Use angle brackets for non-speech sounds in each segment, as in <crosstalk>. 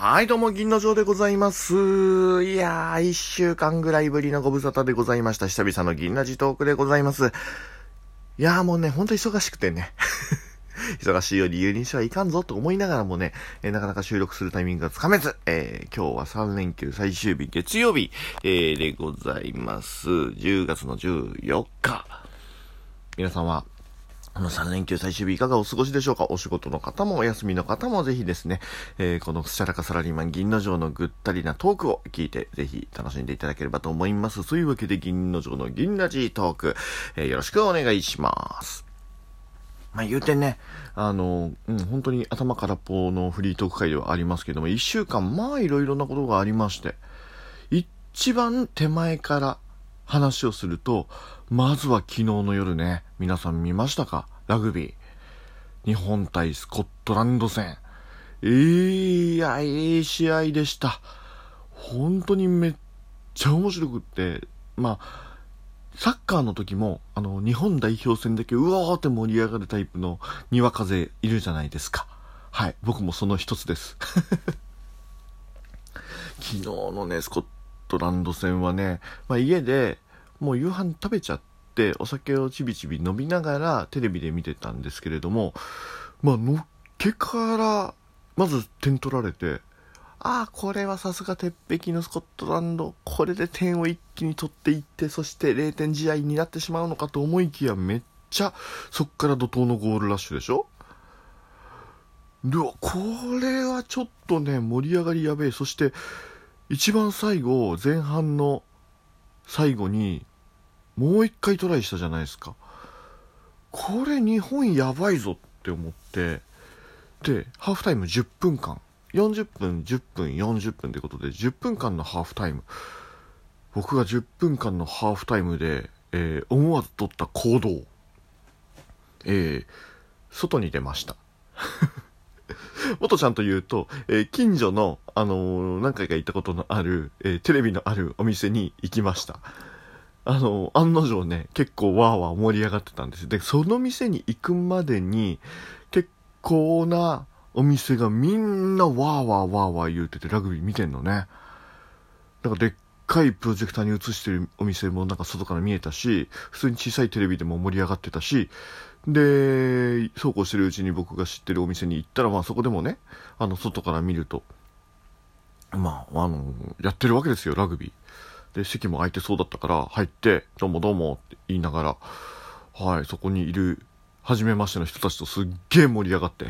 はい、どうも、銀の城でございます。いやー、一週間ぐらいぶりのご無沙汰でございました。久々の銀ラジトークでございます。いやーもうね、ほんと忙しくてね。<laughs> 忙しいを理由にしてはいかんぞと思いながらもね、えーなかなか収録するタイミングがつかめず、えー今日は3連休最終日、月曜日、えーでございます。10月の14日。皆さんは、この3連休最終日いかがお過ごしでしょうか？お仕事の方もお休みの方もぜひですね、えーこのシャラカサラリーマン銀の城のぐったりなトークを聞いてぜひ楽しんでいただければと思います。そういうわけで銀の城の銀ラジートーク、えーよろしくお願いします。まあ言うてね、あの、うん、本当に頭空っぽのフリートーク会ではありますけども、一週間、まあいろいろなことがありまして、一番手前から話をすると、まずは昨日の夜ね、皆さん見ましたか？ラグビー。日本対スコットランド戦。いや、いい試合でした。本当にめっちゃ面白くって、まあ、サッカーの時も、あの、日本代表戦だけ、うわーって盛り上がるタイプのにわかぜいるじゃないですか。はい。僕もその一つです。<laughs> 昨日のね、スコットランド戦はね、まあ、家でもう夕飯食べちゃってて、お酒をちびちび飲みながらテレビで見てたんですけれども、まあ、のっけから、まず点取られて、ああ、これはさすが鉄壁のスコットランド。これで点を一気に取っていって、そして0点試合になってしまうのかと思いきや、めっちゃ、そっから怒涛のゴールラッシュでしょ？では、これはちょっとね、盛り上がりやべえ。そして、一番最後、前半の最後に、もう一回トライしたじゃないですか。これ日本やばいぞって思って、で、ハーフタイム10分間。40分、10分、40分ということで、10分間のハーフタイム。僕が10分間のハーフタイムで、えー思わず取った行動。えー外に出ました。<laughs> もっとちゃんと言うと、えー近所の、あのー何回か行ったことのある、えーテレビのあるお店に行きました。あの案の定ね、結構わーわー盛り上がってたんです。で、その店に行くまでに、結構なお店がみんなわーわーわーわー言うててラグビー見てんのね。なんかでっかいプロジェクターに映してるお店もなんか外から見えたし、普通に小さいテレビでも盛り上がってたし、で、そうこうしてるうちに僕が知ってるお店に行ったら、まあそこでもね、あの、外から見ると、まあ、あの、やってるわけですよ、ラグビー。で、席も空いてそうだったから、入って、どうもどうもって言いながら、はい、そこにいる、初めましての人たちとすっげえ盛り上がって、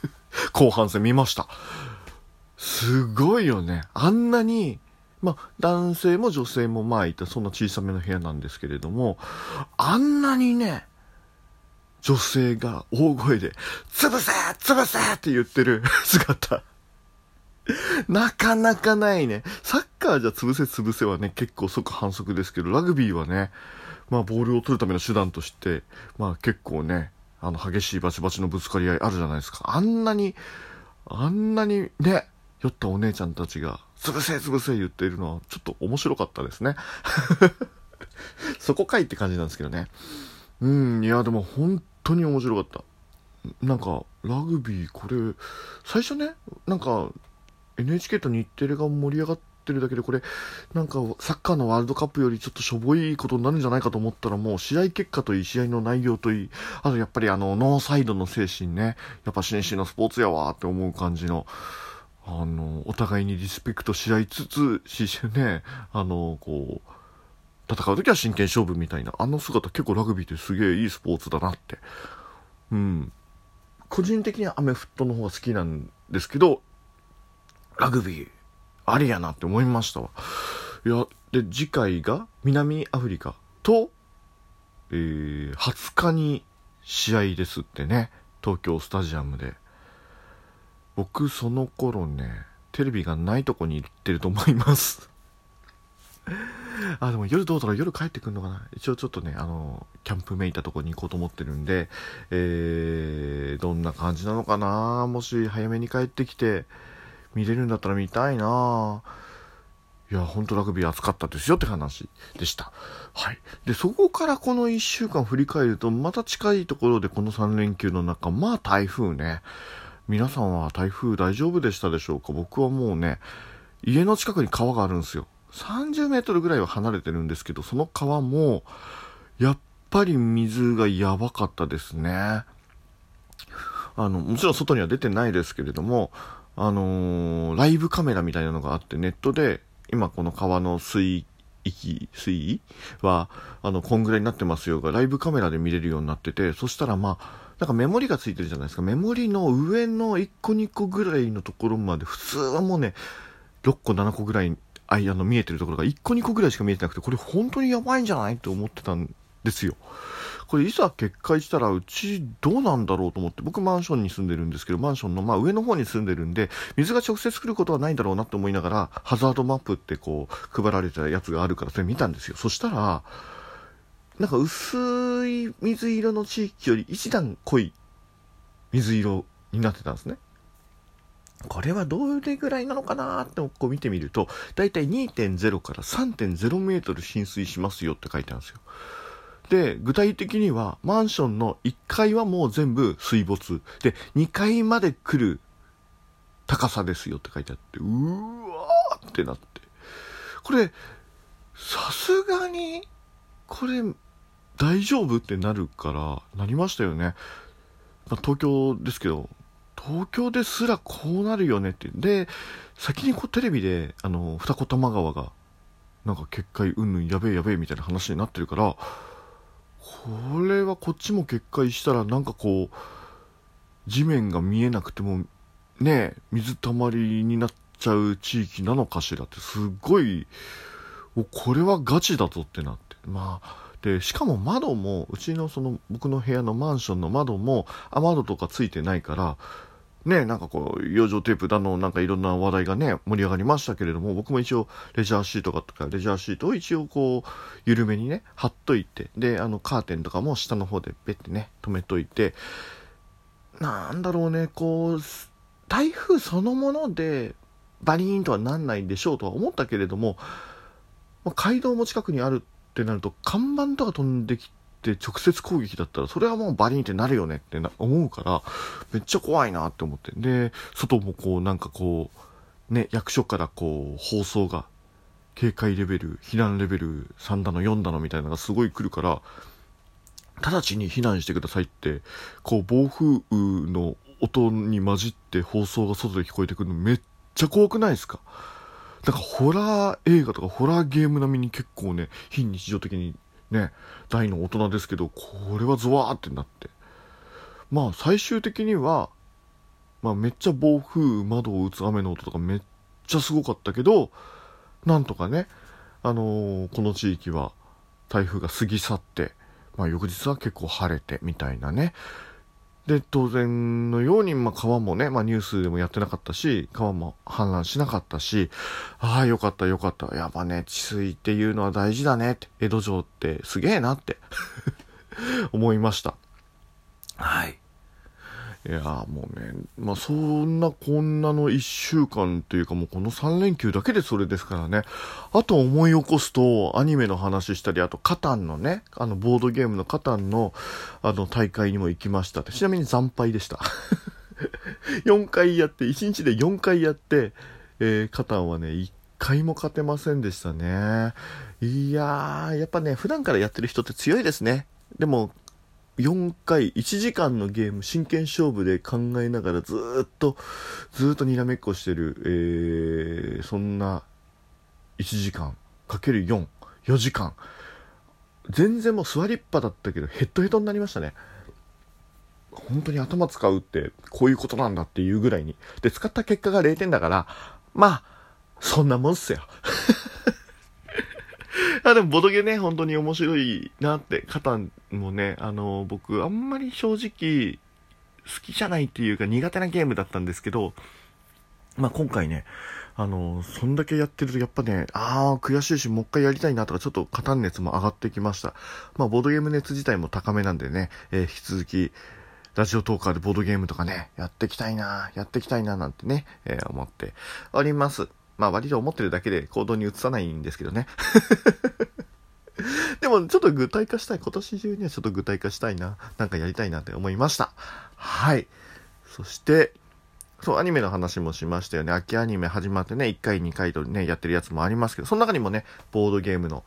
<laughs> 後半戦見ました。すごいよね。あんなに、まあ、男性も女性もまあいた、そんな小さめの部屋なんですけれども、あんなにね、女性が大声で、潰せ潰せって言ってる <laughs> 姿。なかなかないね。サカーじゃ潰せ潰せはね、結構即反則ですけど、ラグビーはね、まあボールを取るための手段として、まあ結構ね、あの激しいバチバチのぶつかり合いあるじゃないですか。あんなに、あんなにね、酔ったお姉ちゃんたちが、潰せ潰せ言っているのは、ちょっと面白かったですね。<laughs> そこかいって感じなんですけどね。うん、いや、でも本当に面白かった。なんか、ラグビー、これ、最初ね、なんか、NHK と日テレが盛り上がってるだけで、これ、なんか、サッカーのワールドカップよりちょっとしょぼいことになるんじゃないかと思ったら、もう試合結果といい、試合の内容といい、あとやっぱりあの、ノーサイドの精神ね、やっぱ紳士のスポーツやわーって思う感じの、あの、お互いにリスペクトし合いつつ、し、ね、あの、こう、戦う時は真剣勝負みたいな、あの姿結構ラグビーってすげえいいスポーツだなって。うん。個人的にはアメフトの方が好きなんですけど、ラグビー、ありやなって思いましたわ。いや、で、次回が南アフリカと、えー、20日に試合ですってね。東京スタジアムで。僕、その頃ね、テレビがないとこに行ってると思います。<laughs> あ、でも夜どうだろう？夜帰ってくるのかな？一応ちょっとね、あの、キャンプめいたとこに行こうと思ってるんで、えー、どんな感じなのかな？もし早めに帰ってきて、見れるんだったら見たいないや、ほんとラグビー熱かったですよって話でした。はい。で、そこからこの1週間振り返ると、また近いところでこの3連休の中、まあ台風ね。皆さんは台風大丈夫でしたでしょうか？僕はもうね、家の近くに川があるんですよ。30メートルぐらいは離れてるんですけど、その川も、やっぱり水がやばかったですね。あの、もちろん外には出てないですけれども、あのー、ライブカメラみたいなのがあって、ネットで、今この川の水域、水位は、あの、こんぐらいになってますよが、ライブカメラで見れるようになってて、そしたらまあ、なんかメモリがついてるじゃないですか。メモリの上の1個2個ぐらいのところまで、普通はもうね、6個7個ぐらい、あの見えてるところが1個2個ぐらいしか見えてなくて、これ本当にやばいんじゃない？って思ってたんですよ。これいざ決壊したらうちどうなんだろうと思って僕マンションに住んでるんですけどマンションのまあ上の方に住んでるんで水が直接来ることはないんだろうなって思いながらハザードマップってこう配られたやつがあるからそれ見たんですよそしたらなんか薄い水色の地域より一段濃い水色になってたんですね。これはどれぐらいなのかなってこう見てみると、だいたい2.0から3.0メートル浸水しますよって書いてあるんですよ。で、具体的にはマンションの1階はもう全部水没。で、2階まで来る高さですよって書いてあって、うわーってなって。これ、さすがに、これ、大丈夫ってなるから、なりましたよね。まあ、東京ですけど、東京ですらこうなるよねって。で、先にこうテレビで、あの、二子玉川が、なんか決壊うんぬんやべえやべえみたいな話になってるから、これはこっちも決壊したらなんかこう、地面が見えなくても、ね、水たまりになっちゃう地域なのかしらって、すっごい、これはガチだぞってなって。まあ、で、しかも窓も、うちのその僕の部屋のマンションの窓も雨戸とかついてないから、ね、なんかこう、養生テープだの、なんかいろんな話題がね、盛り上がりましたけれども、僕も一応、レジャーシートとか、レジャーシートを一応こう、緩めにね、貼っといて、で、あの、カーテンとかも下の方でペッてね、止めといて、なんだろうね、こう、台風そのもので、バリーンとはなんないんでしょうとは思ったけれども、まあ、街道も近くにあるってなると、看板とか飛んできて直接攻撃だったら、それはもうバリンってなるよねって思うから、めっちゃ怖いなって思って。で、外もこう、なんかこう、ね、役所からこう、放送が、警戒レベル、避難レベル3だの4だのみたいなのがすごい来るから、直ちに避難してくださいって、こう、暴風雨の音に混じって放送が外で聞こえてくるのめっちゃ怖くないですか？なんかホラー映画とかホラーゲーム並みに結構ね、非日常的にね、大の大人ですけど、これはゾワーってなって。まあ最終的には、まあめっちゃ暴風、窓を打つ雨の音とかめっちゃすごかったけど、なんとかね、あのー、この地域は台風が過ぎ去って、まあ翌日は結構晴れてみたいなね、で、当然のように、まあ、川もね、まあ、ニュースでもやってなかったし、川も氾濫しなかったし、ああ、よかったよかった。やっぱね、治水っていうのは大事だねって、江戸城ってすげえなって <laughs> 思いました。はい。いやもうね、まあそんなこんなの1週間というかもうこの3連休だけでそれですからね。あと思い起こすとアニメの話したり、あとカタンのね、あのボードゲームのカタンのあの大会にも行きましたちなみに惨敗でした。<laughs> 4回やって、1日で4回やって、えー、カタンはね、1回も勝てませんでしたね。いやー、やっぱね、普段からやってる人って強いですね。でも、4回、1時間のゲーム、真剣勝負で考えながらずっと、ずっとにらめっこしてる、えー、そんな1時間、かける4、4時間。全然もう座りっぱだったけど、ヘッドヘッドになりましたね。本当に頭使うってこういうことなんだっていうぐらいに。で、使った結果が0点だから、まあ、そんなもんっすよ。あ、でもボドゲね、本当に面白いなって、カタンもね、あの、僕、あんまり正直、好きじゃないっていうか苦手なゲームだったんですけど、まあ、今回ね、あの、そんだけやってるとやっぱね、ああ、悔しいし、もう一回やりたいなとか、ちょっと加担熱も上がってきました。まあ、ボードゲーム熱自体も高めなんでね、えー、引き続き、ラジオトーカーでボードゲームとかね、やっていきたいな、やっていきたいな、なんてね、えー、思っております。まあ割と思ってるだけで行動に移さないんですけどね。<laughs> でもちょっと具体化したい。今年中にはちょっと具体化したいな。なんかやりたいなって思いました。はい。そして、そう、アニメの話もしましたよね。秋アニメ始まってね、1回、2回とね、やってるやつもありますけど、その中にもね、ボードゲームの、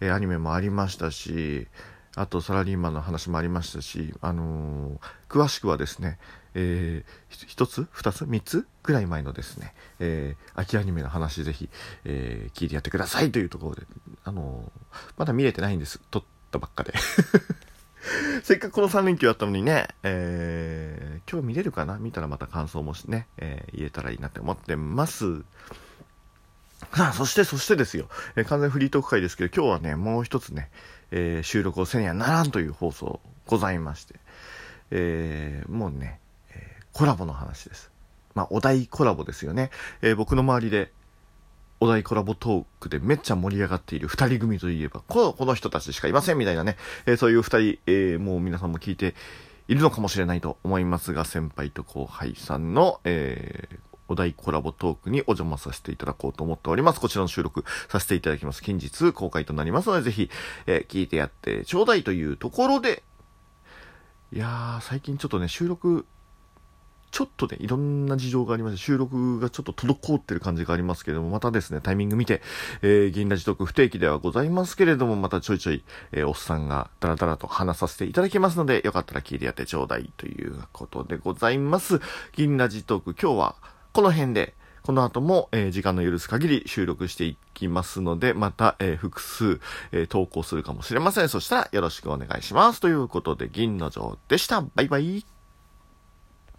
えー、アニメもありましたし、あとサラリーマンの話もありましたし、あのー、詳しくはですね、えー、1つ ?2 つ ?3 つぐらい前のですね、えー、秋アニメの話ぜひ、えー、聞いてやってくださいというところで、あのー、まだ見れてないんです。撮ったばっかで。<laughs> せっかくこの3連休あったのにね、えー、今日見れるかな？見たらまた感想もしね、えー、言えたらいいなって思ってます。さあ、そして、そしてですよ、えー、完全フリートーク会ですけど、今日はね、もう一つね、えー、収録をせねやならんという放送ございまして、えー、もうね、え、コラボの話です。まあ、お題コラボですよね。え、僕の周りで、お題コラボトークでめっちゃ盛り上がっている二人組といえば、このこの人たちしかいませんみたいなね、え、そういう二人、え、もう皆さんも聞いているのかもしれないと思いますが、先輩と後輩さんの、えー、お題コラボトークにお邪魔させていただこうと思っております。こちらの収録させていただきます。近日公開となりますので、ぜひ、えー、聞いてやってちょうだいというところで、いやー、最近ちょっとね、収録ちょっとね、いろんな事情がありまして、収録がちょっと滞ってる感じがありますけれども、またですね、タイミング見て、えー、銀ラジトーク不定期ではございますけれども、またちょいちょい、えー、おっさんがダラダラと話させていただきますので、よかったら聞いてやってちょうだいということでございます。銀ラジトーク、今日はこの辺で、この後も、えー、時間の許す限り収録していきますので、また、えー、複数、えー、投稿するかもしれません。そしたらよろしくお願いします。ということで、銀の城でした。バイバイ。